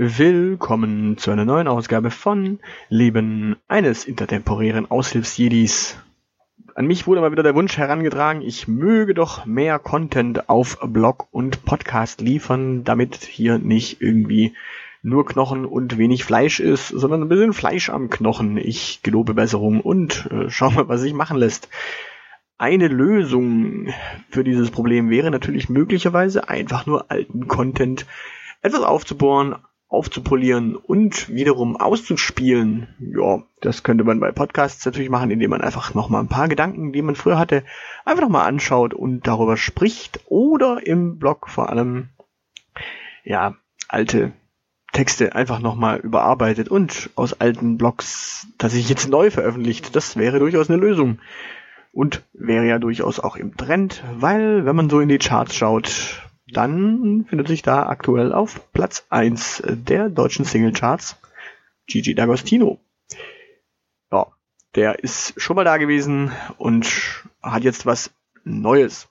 Willkommen zu einer neuen Ausgabe von Leben eines intertemporären Aushilfsjedis. An mich wurde mal wieder der Wunsch herangetragen, ich möge doch mehr Content auf Blog und Podcast liefern, damit hier nicht irgendwie nur Knochen und wenig Fleisch ist, sondern ein bisschen Fleisch am Knochen. Ich gelobe Besserung und äh, schau mal, was sich machen lässt. Eine Lösung für dieses Problem wäre natürlich möglicherweise einfach nur alten Content etwas aufzubohren, aufzupolieren und wiederum auszuspielen. Ja, das könnte man bei Podcasts natürlich machen, indem man einfach nochmal ein paar Gedanken, die man früher hatte, einfach nochmal anschaut und darüber spricht oder im Blog vor allem, ja, alte Texte einfach nochmal überarbeitet und aus alten Blogs tatsächlich jetzt neu veröffentlicht. Das wäre durchaus eine Lösung. Und wäre ja durchaus auch im Trend, weil wenn man so in die Charts schaut, dann findet sich da aktuell auf Platz 1 der deutschen Singlecharts Gigi D'Agostino. Ja, der ist schon mal da gewesen und hat jetzt was Neues.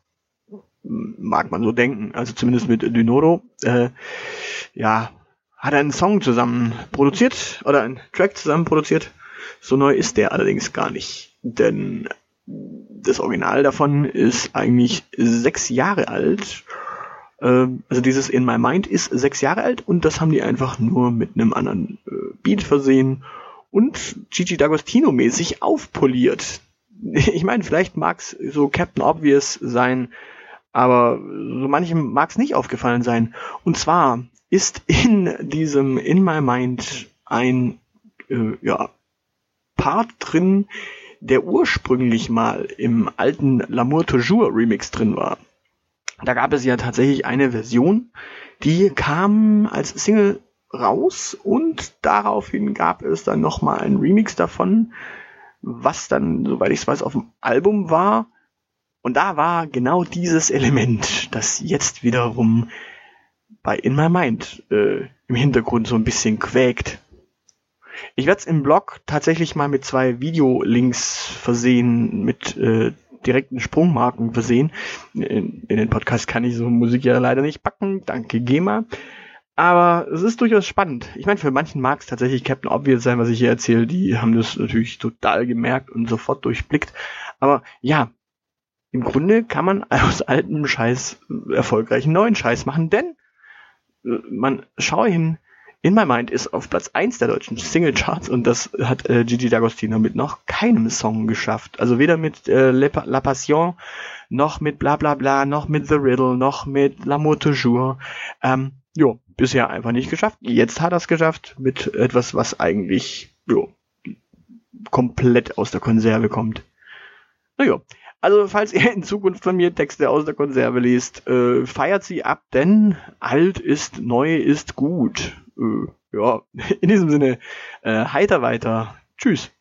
Mag man so denken. Also zumindest mit Dynoro. Äh, ja, hat einen Song zusammen produziert oder einen Track zusammen produziert. So neu ist der allerdings gar nicht. Denn das Original davon ist eigentlich sechs Jahre alt ähm, also dieses In My Mind ist sechs Jahre alt und das haben die einfach nur mit einem anderen äh, Beat versehen und Gigi D'Agostino mäßig aufpoliert. Ich meine, vielleicht mag's so Captain Obvious sein, aber so manchem mag's nicht aufgefallen sein. Und zwar ist in diesem In My Mind ein äh, ja, Part drin, der ursprünglich mal im alten L'amour toujours Remix drin war. Da gab es ja tatsächlich eine Version, die kam als Single raus und daraufhin gab es dann nochmal ein Remix davon, was dann, soweit ich es weiß, auf dem Album war. Und da war genau dieses Element, das jetzt wiederum bei In My Mind äh, im Hintergrund so ein bisschen quäkt. Ich werde es im Blog tatsächlich mal mit zwei Videolinks versehen, mit äh, direkten Sprungmarken versehen. In, in den Podcast kann ich so Musik ja leider nicht packen. Danke, GEMA. Aber es ist durchaus spannend. Ich meine, für manchen mag es tatsächlich Captain Obvious sein, was ich hier erzähle. Die haben das natürlich total gemerkt und sofort durchblickt. Aber ja, im Grunde kann man aus altem Scheiß erfolgreichen neuen Scheiß machen, denn äh, man schaue hin, in My Mind ist auf Platz 1 der deutschen Singlecharts und das hat äh, Gigi D'Agostino mit noch keinem Song geschafft. Also weder mit äh, La Passion, noch mit Bla Bla Bla, noch mit The Riddle, noch mit L'amour toujours. Ähm, jo, bisher einfach nicht geschafft. Jetzt hat er es geschafft mit etwas, was eigentlich jo, komplett aus der Konserve kommt. Naja, also falls ihr in Zukunft von mir Texte aus der Konserve liest, äh, feiert sie ab, denn alt ist, neu ist gut. Äh, ja, in diesem Sinne, äh, heiter weiter. Tschüss.